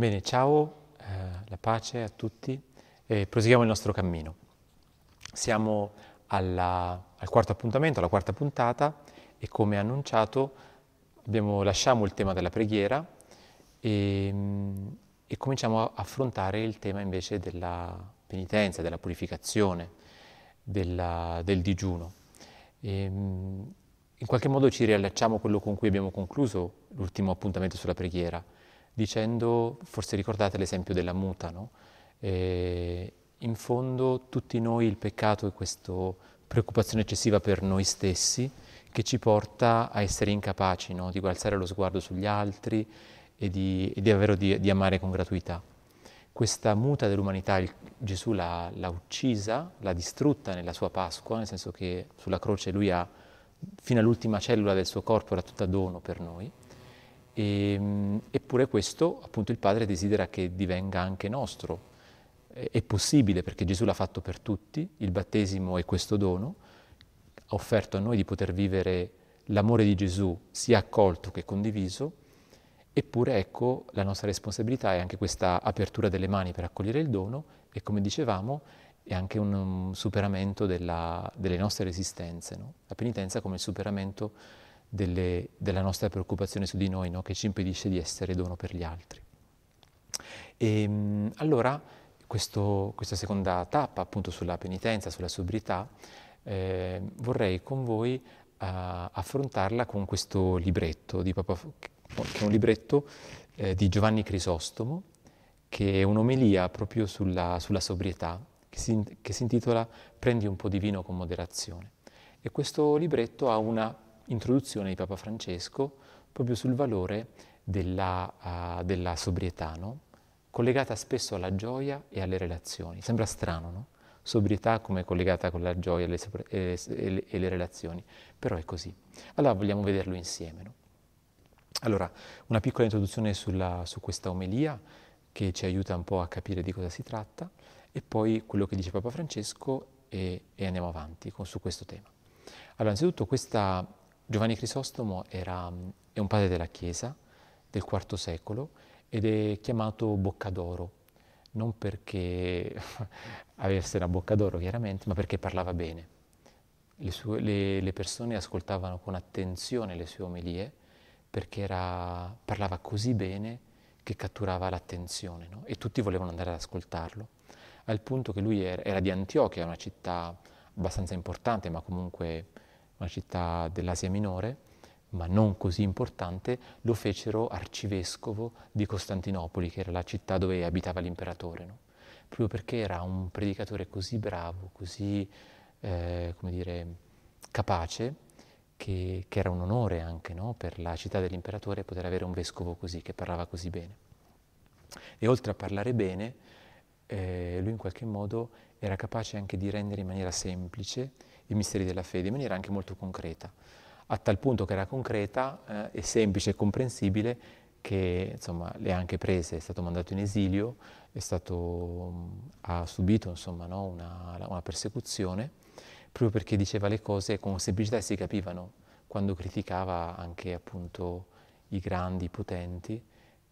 Bene, ciao, eh, la pace a tutti e proseguiamo il nostro cammino. Siamo alla, al quarto appuntamento, alla quarta puntata e come annunciato abbiamo, lasciamo il tema della preghiera e, e cominciamo a affrontare il tema invece della penitenza, della purificazione, della, del digiuno. E, in qualche modo ci riallacciamo a quello con cui abbiamo concluso l'ultimo appuntamento sulla preghiera, dicendo, forse ricordate l'esempio della muta, no? E, in fondo tutti noi il peccato è questa preoccupazione eccessiva per noi stessi che ci porta a essere incapaci no? di alzare lo sguardo sugli altri e di, e davvero di, di, amare con gratuità. Questa muta dell'umanità il, Gesù l'ha, l'ha uccisa, l'ha distrutta nella sua Pasqua, nel senso che sulla croce lui ha fino all'ultima cellula del suo corpo era tutta dono per noi. E, ehm, eppure questo, appunto, il Padre desidera che divenga anche nostro. È possibile perché Gesù l'ha fatto per tutti, il battesimo è questo dono, ha offerto a noi di poter vivere l'amore di Gesù sia accolto che condiviso, eppure ecco la nostra responsabilità è anche questa apertura delle mani per accogliere il dono e come dicevamo è anche un superamento della, delle nostre resistenze, no? la penitenza come il superamento delle, della nostra preoccupazione su di noi no? che ci impedisce di essere dono per gli altri. E, ehm, allora questo, questa seconda tappa appunto sulla penitenza, sulla sobrietà, eh, vorrei con voi uh, affrontarla con questo libretto di Papa, che è un libretto eh, di Giovanni Crisostomo, che è un'omelia proprio sulla, sulla sobrietà, che si, che si, intitola Prendi un po' di vino con moderazione. E questo libretto ha una introduzione di Papa Francesco proprio sul valore della, uh, della sobrietà, no? collegata spesso alla gioia e alle relazioni. Sembra strano, no? Sobrietà come collegata con la gioia e le, e, le, e le, relazioni, però è così. Allora vogliamo vederlo insieme. No? Allora, una piccola introduzione sulla, su questa omelia che ci aiuta un po' a capire di cosa si tratta e poi quello che dice Papa Francesco e, e andiamo avanti con, su questo tema. Allora, innanzitutto questa Giovanni Crisostomo era, è un padre della Chiesa del IV secolo ed è chiamato Boccadoro, non perché avesse una bocca d'oro chiaramente, ma perché parlava bene. Le, sue, le, le persone ascoltavano con attenzione le sue omelie perché era, parlava così bene che catturava l'attenzione no? e tutti volevano andare ad ascoltarlo, al punto che lui era, era di Antiochia, una città abbastanza importante, ma comunque una città dell'Asia Minore, ma non così importante, lo fecero arcivescovo di Costantinopoli, che era la città dove abitava l'imperatore, no? proprio perché era un predicatore così bravo, così, eh, come dire, capace, che, che, era un onore anche no? per la città dell'imperatore poter avere un vescovo così, che parlava così bene. E oltre a parlare bene, eh, lui in qualche modo era capace anche di rendere in maniera semplice i misteri della fede, in maniera anche molto concreta. A tal punto che era concreta eh, e semplice e comprensibile che insomma, le ha anche prese, è stato mandato in esilio, stato, ha subito insomma, no, una, una, persecuzione, proprio perché diceva le cose con semplicità e si capivano, quando criticava anche appunto i grandi, i potenti,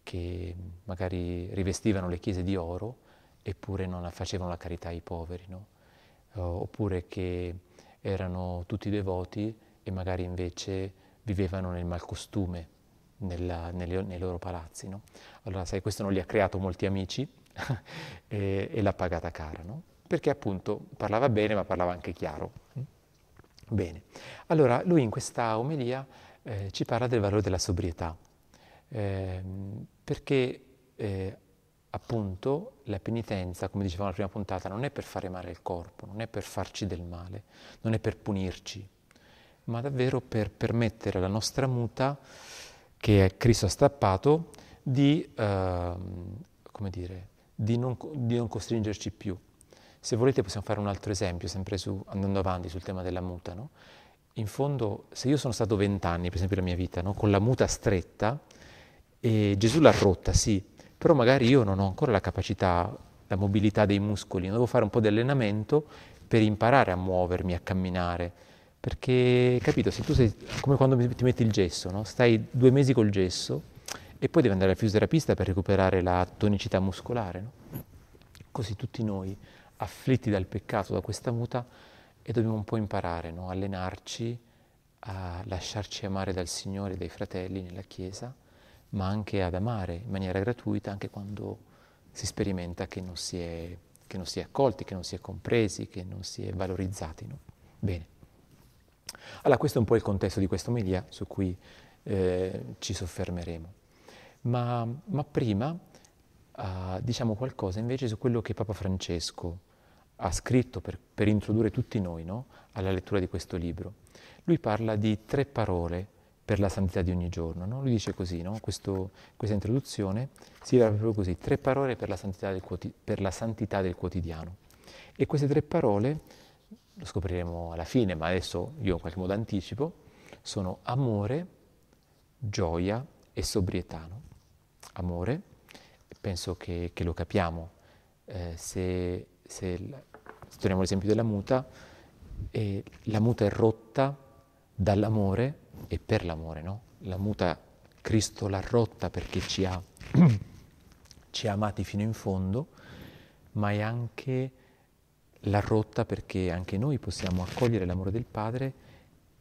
che magari rivestivano le chiese di oro eppure non facevano la carità ai poveri, no? oppure che erano tutti devoti e magari invece vivevano nel malcostume nella, nelle, nei loro palazzi. No? Allora, sai, questo non gli ha creato molti amici e, e, l'ha pagata cara, no? perché appunto parlava bene ma parlava anche chiaro. Bene, allora lui in questa omelia eh, ci parla del valore della sobrietà, eh, perché eh, appunto la penitenza, come dicevamo nella prima puntata, non è per fare male al corpo, non è per farci del male, non è per punirci, ma davvero per permettere alla nostra muta, che Cristo ha strappato, di, eh, dire, di, non, di non costringerci più. Se volete possiamo fare un altro esempio, sempre su, andando avanti sul tema della muta. No? In fondo, se io sono stato vent'anni, per esempio, nella mia vita, no? con la muta stretta, e Gesù l'ha rotta, sì, però magari io non ho ancora la capacità, la mobilità dei muscoli, devo fare un po' di allenamento per imparare a muovermi, a camminare, perché, capito, se tu sei come quando ti metti il gesso, no? stai due mesi col gesso e poi deve andare al fisioterapista per recuperare la tonicità muscolare. No? Così tutti noi, afflitti dal peccato, da questa muta, e dobbiamo un po' imparare, no? allenarci a lasciarci amare dal Signore e dai fratelli nella Chiesa, ma anche ad amare in maniera gratuita anche quando si sperimenta che non si è, che non si è accolti, che non si è compresi, che non si è valorizzati. No? Bene. Allora questo è un po' il contesto di questa omelia su cui eh, ci soffermeremo. Ma, ma prima uh, diciamo qualcosa invece su quello che Papa Francesco ha scritto per, per introdurre tutti noi no? alla lettura di questo libro. Lui parla di tre parole per la santità di ogni giorno. No? Lui dice così, no? Questo, questa introduzione si va proprio così, tre parole per la, quoti- per la santità del quotidiano. E queste tre parole, lo scopriremo alla fine, ma adesso io in qualche modo anticipo, sono amore, gioia e sobrietà. No? Amore, penso che, che lo capiamo, eh, se, se torniamo all'esempio della muta, eh, la muta è rotta dall'amore e per l'amore, no? La muta Cristo l'ha rotta perché ci ha, ci ha amati fino in fondo, ma è anche l'ha rotta perché anche noi possiamo accogliere l'amore del Padre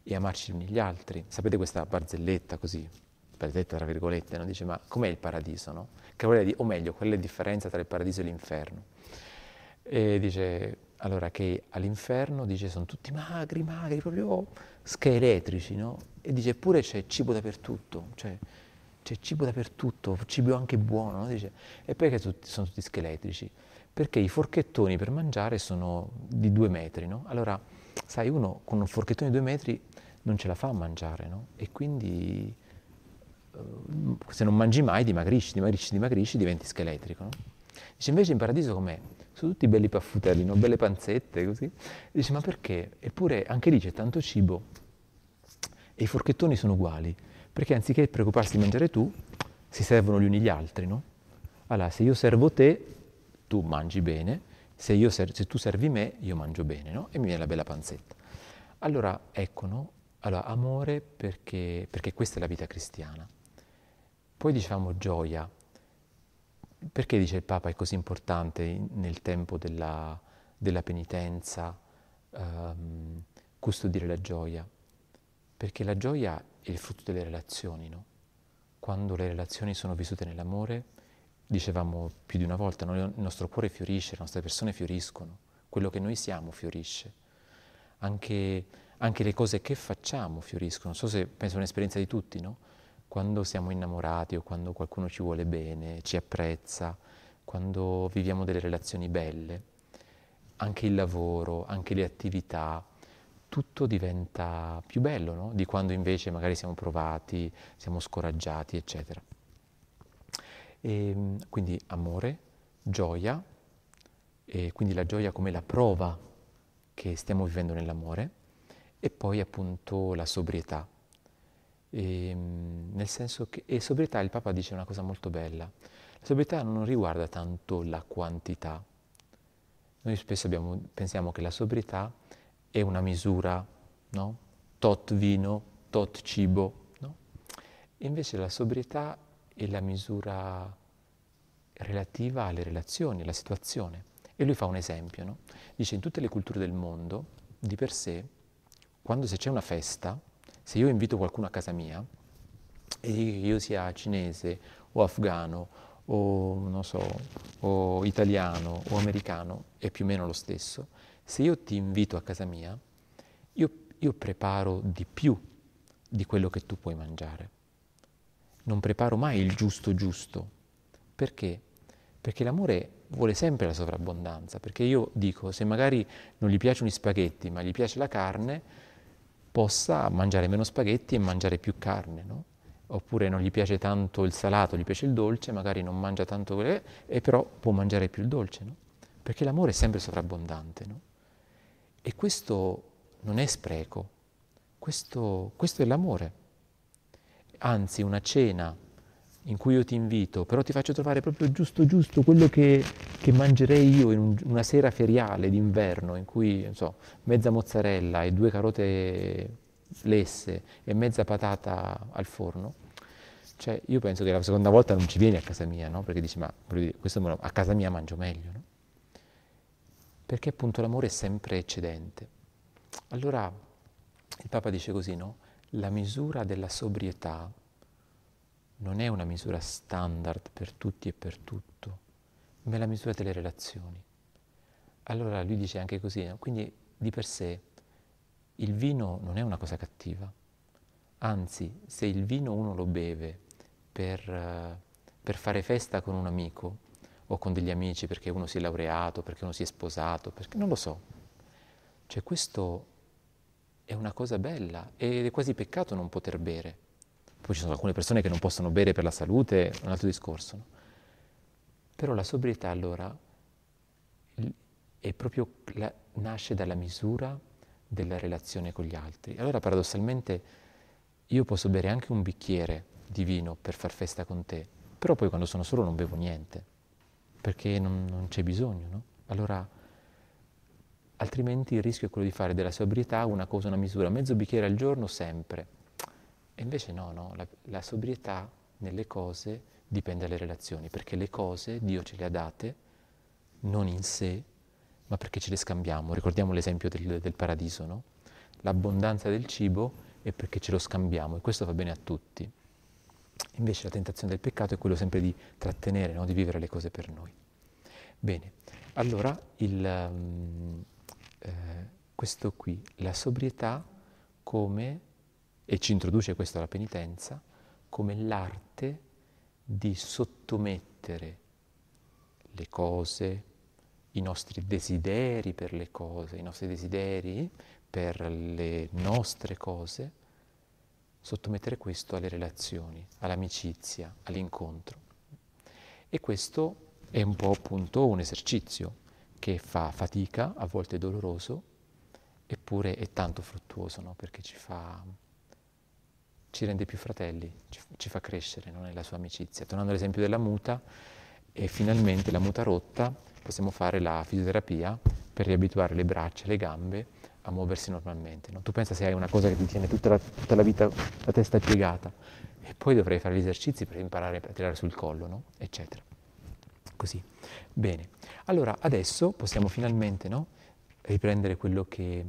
e amarci gli altri. Sapete questa barzelletta così, barzelletta tra virgolette, no? dice ma com'è il paradiso, no? Dire, o meglio, qual è la differenza tra il paradiso e l'inferno? E dice, allora che all'inferno dice sono tutti magri, magri, proprio scheletrici, no? E dice eppure c'è cibo dappertutto, cioè c'è cibo dappertutto, cibo anche buono, no? Dice, e perché tutti, sono tutti scheletrici? Perché i forchettoni per mangiare sono di due metri, no? Allora, sai, uno con un forchettone di due metri non ce la fa a mangiare, no? E quindi eh, se non mangi mai dimagrisci, dimagrisci, dimagrisci, diventi scheletrico, no? Dice invece in paradiso com'è? sono tutti belli paffutelli, no? belle panzette, così. Dice, ma perché? Eppure anche lì c'è tanto cibo e i forchettoni sono uguali, perché anziché preoccuparsi di mangiare tu, si servono gli uni gli altri, no? Allora, se io servo te, tu mangi bene, se, ser- se tu servi me, io mangio bene, no? E mi viene la bella panzetta. Allora, ecco, no? Allora, amore perché, perché questa è la vita cristiana. Poi diciamo gioia, perché dice il Papa è così importante nel tempo della, della penitenza um, custodire la gioia? Perché la gioia è il frutto delle relazioni, no? Quando le relazioni sono vissute nell'amore, dicevamo più di una volta, no? il nostro cuore fiorisce, le nostre persone fioriscono, quello che noi siamo fiorisce. Anche, anche le cose che facciamo fioriscono. Non so se penso a un'esperienza di tutti, no? quando siamo innamorati o quando qualcuno ci vuole bene, ci apprezza, quando viviamo delle relazioni belle, anche il lavoro, anche le attività, tutto diventa più bello no? di quando invece magari siamo provati, siamo scoraggiati, eccetera. E, ehm, quindi amore, gioia, e quindi la gioia come la prova che stiamo vivendo nell'amore, e poi appunto la sobrietà e, ehm, nel senso che, e sobrietà, il Papa dice una cosa molto bella, la sobrietà non riguarda tanto la quantità. Noi spesso abbiamo, pensiamo che la sobrietà è una misura, no? tot vino, tot cibo, no? Invece la sobrietà è la misura relativa alle relazioni, alla situazione. E lui fa un esempio, no? Dice in tutte le culture del mondo, di per sé, quando se c'è una festa, se io invito qualcuno a casa mia, e io sia cinese o afgano o, non so, o italiano o americano, è più o meno lo stesso, se io ti invito a casa mia, io, io preparo di più di quello che tu puoi mangiare. Non preparo mai il giusto giusto. Perché? Perché l'amore vuole sempre la sovrabbondanza, perché io dico, se magari non gli piacciono gli spaghetti, ma gli piace la carne, possa mangiare meno spaghetti e mangiare più carne, no? Oppure non gli piace tanto il salato, gli piace il dolce, magari non mangia tanto quello, e però può mangiare più il dolce, no? Perché l'amore è sempre sovrabbondante, no? E questo non è spreco, questo, questo è l'amore. Anzi, una cena in cui io ti invito, però ti faccio trovare proprio giusto giusto quello che, che mangerei io in un, una sera feriale d'inverno, in cui, so, mezza mozzarella e due carote lesse e mezza patata al forno, Cioè, io penso che la seconda volta non ci vieni a casa mia, no? Perché dici, ma questo a casa mia mangio meglio, no? Perché appunto l'amore è sempre eccedente. Allora, il Papa dice così, no? La misura della sobrietà non è una misura standard per tutti e per tutto, ma è la misura delle relazioni. Allora lui dice anche così, no? quindi di per sé il vino non è una cosa cattiva, anzi se il vino uno lo beve per, per fare festa con un amico o con degli amici perché uno si è laureato, perché uno si è sposato, perché non lo so, cioè questo è una cosa bella ed è quasi peccato non poter bere. Poi ci sono alcune persone che non possono bere per la salute, un altro discorso. No? Però la sobrietà allora è proprio nasce dalla misura della relazione con gli altri. Allora paradossalmente io posso bere anche un bicchiere di vino per far festa con te, però poi quando sono solo non bevo niente, perché non, non c'è bisogno, no? Allora, altrimenti il rischio è quello di fare della sobrietà una cosa, una misura, mezzo bicchiere al giorno sempre. E invece no, no, la, la sobrietà nelle cose dipende dalle relazioni, perché le cose Dio ce le ha date non in sé, ma perché ce le scambiamo. Ricordiamo l'esempio del, del paradiso, no? L'abbondanza del cibo è perché ce lo scambiamo e questo va bene a tutti. Invece la tentazione del peccato è quello sempre di trattenere, no? di vivere le cose per noi. Bene, allora il, um, eh, questo qui, la sobrietà come e ci introduce questo alla penitenza come l'arte di sottomettere le cose, i nostri desideri per le cose, i nostri desideri per le nostre cose, sottomettere questo alle relazioni, all'amicizia, all'incontro. E questo è un po' appunto un esercizio che fa fatica, a volte è doloroso, eppure è tanto fruttuoso, no? perché ci fa ci rende più fratelli, ci, ci fa crescere no? nella sua amicizia. Tornando all'esempio della muta, e finalmente la muta rotta, possiamo fare la fisioterapia per riabituare le braccia le gambe a muoversi normalmente. No? Tu pensa se hai una cosa che ti tiene tutta la, tutta la vita la testa piegata e poi dovrai fare gli esercizi per imparare a tirare sul collo, no? eccetera. Così. Bene. Allora, adesso possiamo finalmente no, riprendere quello che,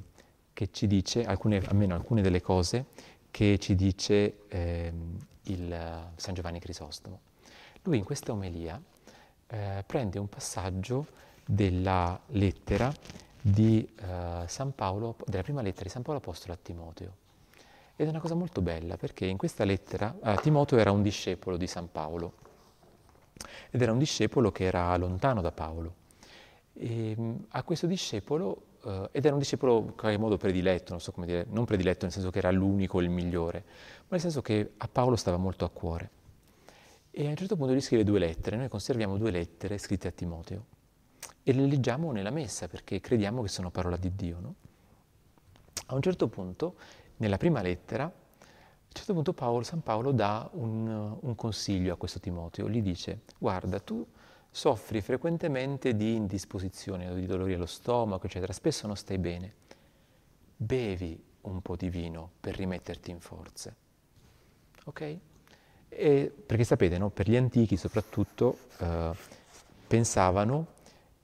che ci dice, alcune, almeno alcune delle cose che ci dice eh, il San Giovanni Crisostomo. Lui in questa omelia eh, prende un passaggio della lettera di eh, Paolo, della prima lettera di San Paolo Apostolo a Timoteo. Ed è una cosa molto bella perché in questa lettera eh, Timoteo era un discepolo di San Paolo ed era un discepolo che era lontano da Paolo. E, a questo discepolo uh, ed era un discepolo in qualche modo prediletto, non so come dire, non prediletto nel senso che era l'unico, il migliore, ma nel senso che a Paolo stava molto a cuore. E a un certo punto gli scrive due lettere, noi conserviamo due lettere scritte a Timoteo e le leggiamo nella messa perché crediamo che sono parola di Dio. No? A un certo punto, nella prima lettera, a un certo punto Paolo, San Paolo dà un, un consiglio a questo Timoteo, gli dice, guarda, tu soffri frequentemente di indisposizione, di dolori allo stomaco, eccetera, spesso non stai bene. Bevi un po' di vino per rimetterti in forze. Ok? E, perché sapete, no? per gli antichi soprattutto eh, pensavano,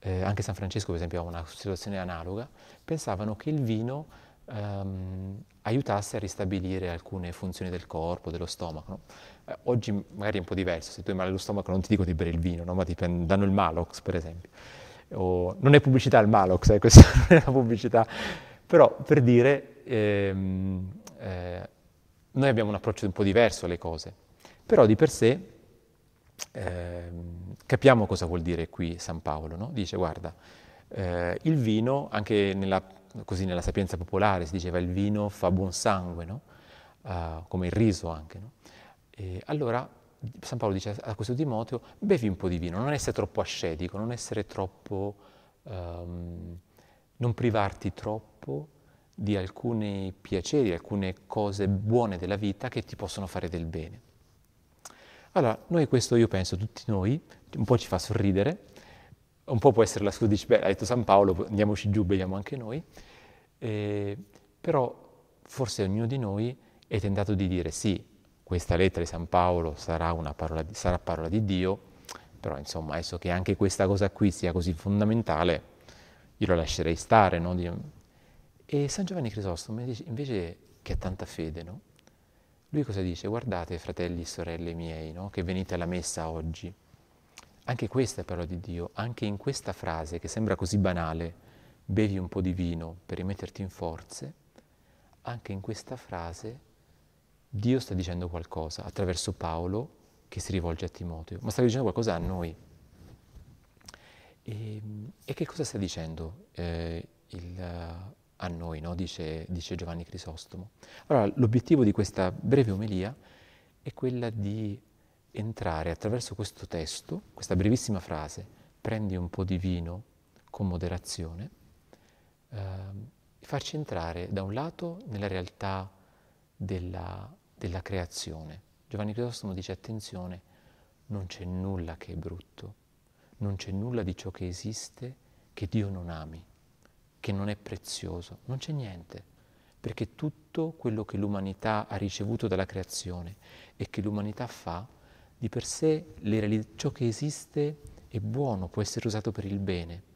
eh, anche San Francesco per esempio ha una situazione analoga, pensavano che il vino ehm, aiutasse a ristabilire alcune funzioni del corpo, dello stomaco. No? Eh, oggi magari è un po' diverso, se tu hai male allo stomaco non ti dico di bere il vino, no? ma ti danno il Malox per esempio. O, non è pubblicità il Malox, eh, questa non è una pubblicità, però per dire, ehm, eh, noi abbiamo un approccio un po' diverso alle cose, però di per sé ehm, capiamo cosa vuol dire qui San Paolo, no? dice guarda, eh, il vino, anche nella, così nella sapienza popolare si diceva il vino fa buon sangue, no? uh, come il riso anche. No? E allora San Paolo dice a questo Timoteo, bevi un po' di vino, non essere troppo ascetico, non essere troppo, um, non privarti troppo di alcuni piaceri, alcune cose buone della vita che ti possono fare del bene. Allora, noi questo io penso, tutti noi, un po' ci fa sorridere, un po' può essere la scusa, dici, beh, ha detto San Paolo, andiamoci giù, beviamo anche noi, eh, però forse ognuno di noi è tentato di dire sì, questa lettera di San Paolo sarà, parola di, sarà parola di Dio, però insomma adesso che anche questa cosa qui sia così fondamentale, io lo lascerei stare, no? E San Giovanni Crisostomo invece che ha tanta fede, no? Lui cosa dice? Guardate, fratelli e sorelle miei, no? che venite alla messa oggi. Anche questa è parola di Dio, anche in questa frase che sembra così banale, bevi un po' di vino per rimetterti in forze, anche in questa frase Dio sta dicendo qualcosa attraverso Paolo che si rivolge a Timoteo, ma sta dicendo qualcosa a noi. E, e che cosa sta dicendo eh, il, a noi, no? dice, dice Giovanni Crisostomo? Allora, l'obiettivo di questa breve omelia è quella di entrare attraverso questo testo, questa brevissima frase, prendi un po' di vino con moderazione, eh, farci entrare da un lato nella realtà della, della creazione. Giovanni Crisostomo dice attenzione, non c'è nulla che è brutto, non c'è nulla di ciò che esiste che Dio non ami, che non è prezioso, non c'è niente, perché tutto quello che l'umanità ha ricevuto dalla creazione e che l'umanità fa di per sé le, ciò che esiste è buono, può essere usato per il bene.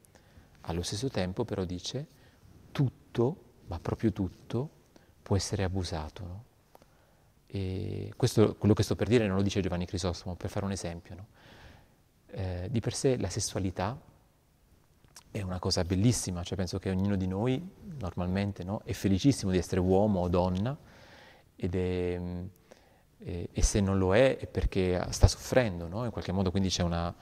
Allo stesso tempo però dice tutto, ma proprio tutto, può essere abusato. No? Questo, quello che sto per dire non lo dice Giovanni Crisostomo, per fare un esempio. No? Eh, di per sé la sessualità è una cosa bellissima, cioè penso che ognuno di noi normalmente no, è felicissimo di essere uomo o donna ed è, e, e, se non lo è è perché sta soffrendo, no? in qualche modo quindi c'è, una,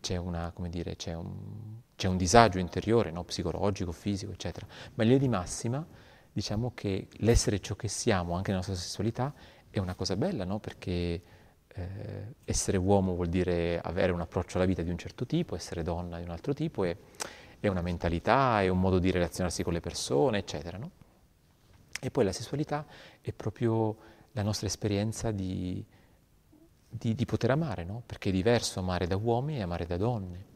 c'è, una, dire, c'è, un, c'è un, disagio interiore, no? psicologico, fisico, eccetera. Ma in linea di massima diciamo che l'essere ciò che siamo, anche nella nostra sessualità, è una cosa bella, no? perché eh, essere uomo vuol dire avere un approccio alla vita di un certo tipo, essere donna di un altro tipo, è, è una mentalità, è un modo di relazionarsi con le persone, eccetera. E poi la sessualità è proprio la nostra esperienza di, di, di poter amare, no? perché è diverso amare da uomini e amare da donne.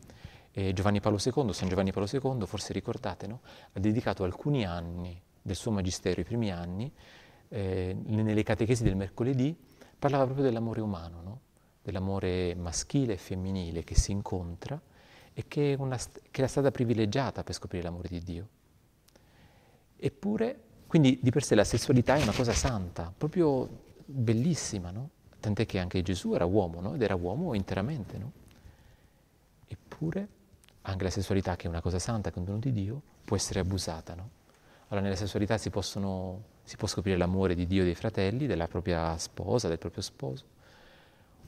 E Giovanni Paolo II, San Giovanni Paolo II, forse ricordate, no? ha dedicato alcuni anni del suo magistero, i primi anni, eh, nelle catechesi del mercoledì, parlava proprio dell'amore umano, no? dell'amore maschile e femminile che si incontra e che una, che è la strada privilegiata per scoprire l'amore di Dio. Eppure quindi di per sé la sessualità è una cosa santa, proprio bellissima, no? Tant'è che anche Gesù era uomo, no? Ed era uomo interamente, no? Eppure anche la sessualità, che è una cosa santa, che è un dono di Dio, può essere abusata, no? Allora nella sessualità si, possono, si può scoprire l'amore di Dio dei fratelli, della propria sposa, del proprio sposo,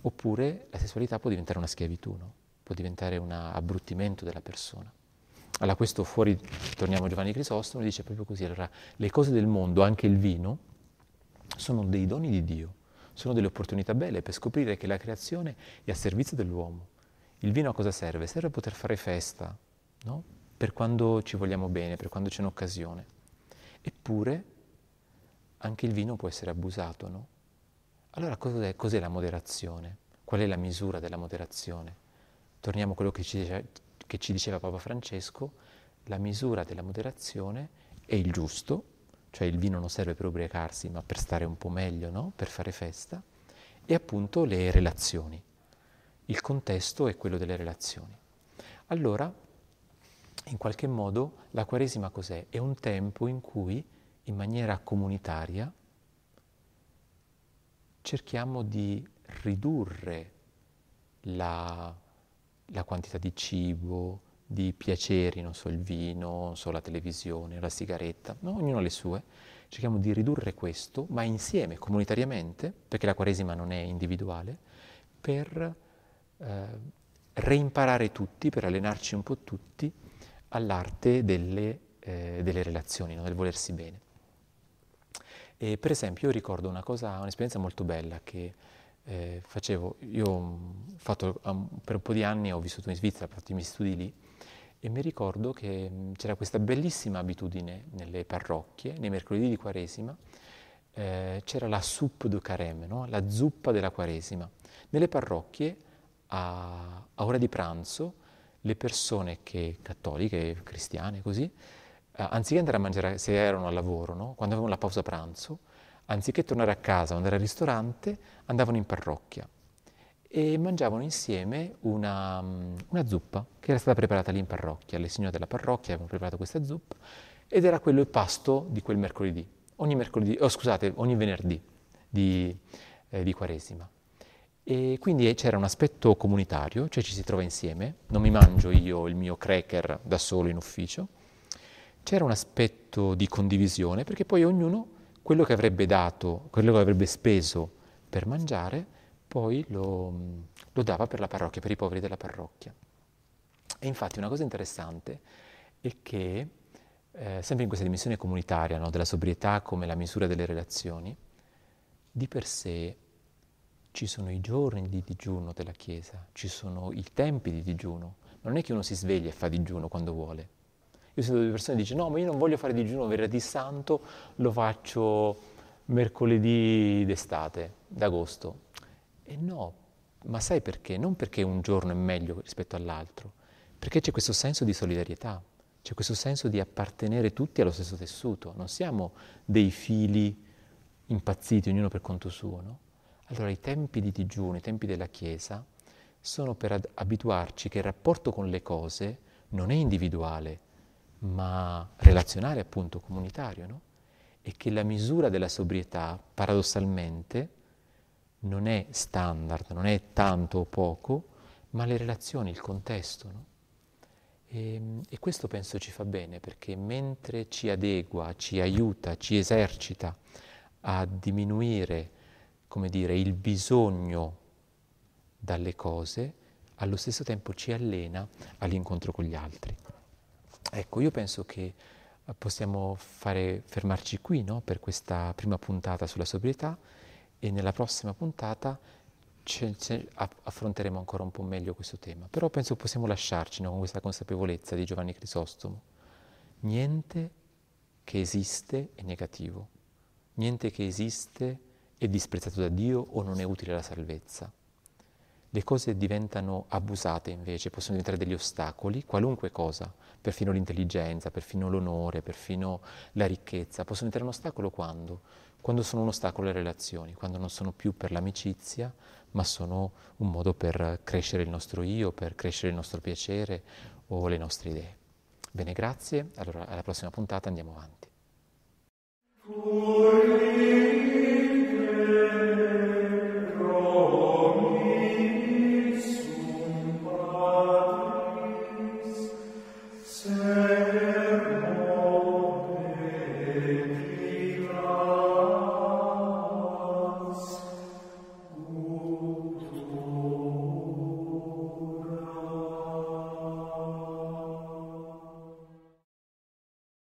oppure la sessualità può diventare una schiavitù, no? Può diventare un abbruttimento della persona. Allora questo fuori, torniamo a Giovanni Crisostomo, dice proprio così, allora le cose del mondo, anche il vino, sono dei doni di Dio, sono delle opportunità belle per scoprire che la creazione è a servizio dell'uomo. Il vino a cosa serve? Serve a poter fare festa, no? per quando ci vogliamo bene, per quando c'è un'occasione. Eppure anche il vino può essere abusato, no? Allora cos'è, cos'è la moderazione? Qual è la misura della moderazione? Torniamo a quello che ci, che ci diceva Papa Francesco, la misura della moderazione è il giusto, cioè il vino non serve per ubriacarsi, ma per stare un po' meglio, no? per fare festa, e appunto le relazioni. Il contesto è quello delle relazioni. Allora, in qualche modo, la Quaresima cos'è? È un tempo in cui, in maniera comunitaria, cerchiamo di ridurre la la quantità di cibo, di piaceri, non so, il vino, non so, la televisione, la sigaretta, no? ognuno ha le sue. Cerchiamo di ridurre questo, ma insieme, comunitariamente, perché la Quaresima non è individuale, per eh, reimparare tutti, per allenarci un po' tutti all'arte delle, eh, delle relazioni, no? del volersi bene. E per esempio io ricordo una cosa, un'esperienza molto bella che eh, facevo, io ho fatto, per un po' di anni ho vissuto in Svizzera, ho fatto i miei studi lì e mi ricordo che um, c'era questa bellissima abitudine nelle parrocchie, nei mercoledì di Quaresima, eh, c'era la soupe de carême, no? la zuppa della Quaresima. Nelle parrocchie a, a, ora di pranzo le persone che, cattoliche, cristiane così, eh, anziché andare a mangiare, se erano al lavoro, no? quando avevano la pausa pranzo, anziché tornare a casa o andare al ristorante, andavano in parrocchia e mangiavano insieme una, una, zuppa che era stata preparata lì in parrocchia. Le signore della parrocchia avevano preparato questa zuppa ed era quello il pasto di quel mercoledì, ogni mercoledì, oh, scusate, ogni venerdì di, eh, di Quaresima. E quindi c'era un aspetto comunitario, cioè ci si trova insieme, non mi mangio io il mio cracker da solo in ufficio, c'era un aspetto di condivisione perché poi ognuno quello che avrebbe dato, quello che avrebbe speso per mangiare, poi lo, lo dava per la parrocchia, per i poveri della parrocchia. E infatti una cosa interessante è che, eh, sempre in questa dimensione comunitaria no, della sobrietà come la misura delle relazioni, di per sé ci sono i giorni di digiuno della Chiesa, ci sono i tempi di digiuno. Non è che uno si sveglia e fa digiuno quando vuole. Io sento delle persone che dicono no, ma io non voglio fare digiuno venerdì santo, lo faccio mercoledì d'estate, d'agosto. E no, ma sai perché? Non perché un giorno è meglio rispetto all'altro, perché c'è questo senso di solidarietà, c'è questo senso di appartenere tutti allo stesso tessuto. Non siamo dei fili impazziti, ognuno per conto suo, no? Allora i tempi di digiuno, i tempi della Chiesa, sono per abituarci che il rapporto con le cose non è individuale, ma relazionale, appunto, comunitario, no? E che la misura della sobrietà, paradossalmente, non è standard, non è tanto o poco, ma le relazioni, il contesto, no? E, e, questo penso ci fa bene perché mentre ci adegua, ci aiuta, ci esercita a diminuire come dire, il bisogno dalle cose, allo stesso tempo ci allena all'incontro con gli altri. Ecco, io penso che eh, possiamo fare, fermarci qui no? per questa prima puntata sulla sobrietà e nella prossima puntata ce, ce, affronteremo ancora un po' meglio questo tema. Però penso che possiamo lasciarci no? con questa consapevolezza di Giovanni Crisostomo. Niente che esiste è negativo, niente che esiste è disprezzato da Dio o non è utile alla salvezza. Le cose diventano abusate invece, possono diventare degli ostacoli, qualunque cosa, perfino l'intelligenza, perfino l'onore, perfino la ricchezza, possono diventare un ostacolo quando? Quando sono un ostacolo alle relazioni, quando non sono più per l'amicizia, ma sono un modo per crescere il nostro io, per crescere il nostro piacere o le nostre idee. Bene, grazie. Allora, alla prossima puntata andiamo avanti.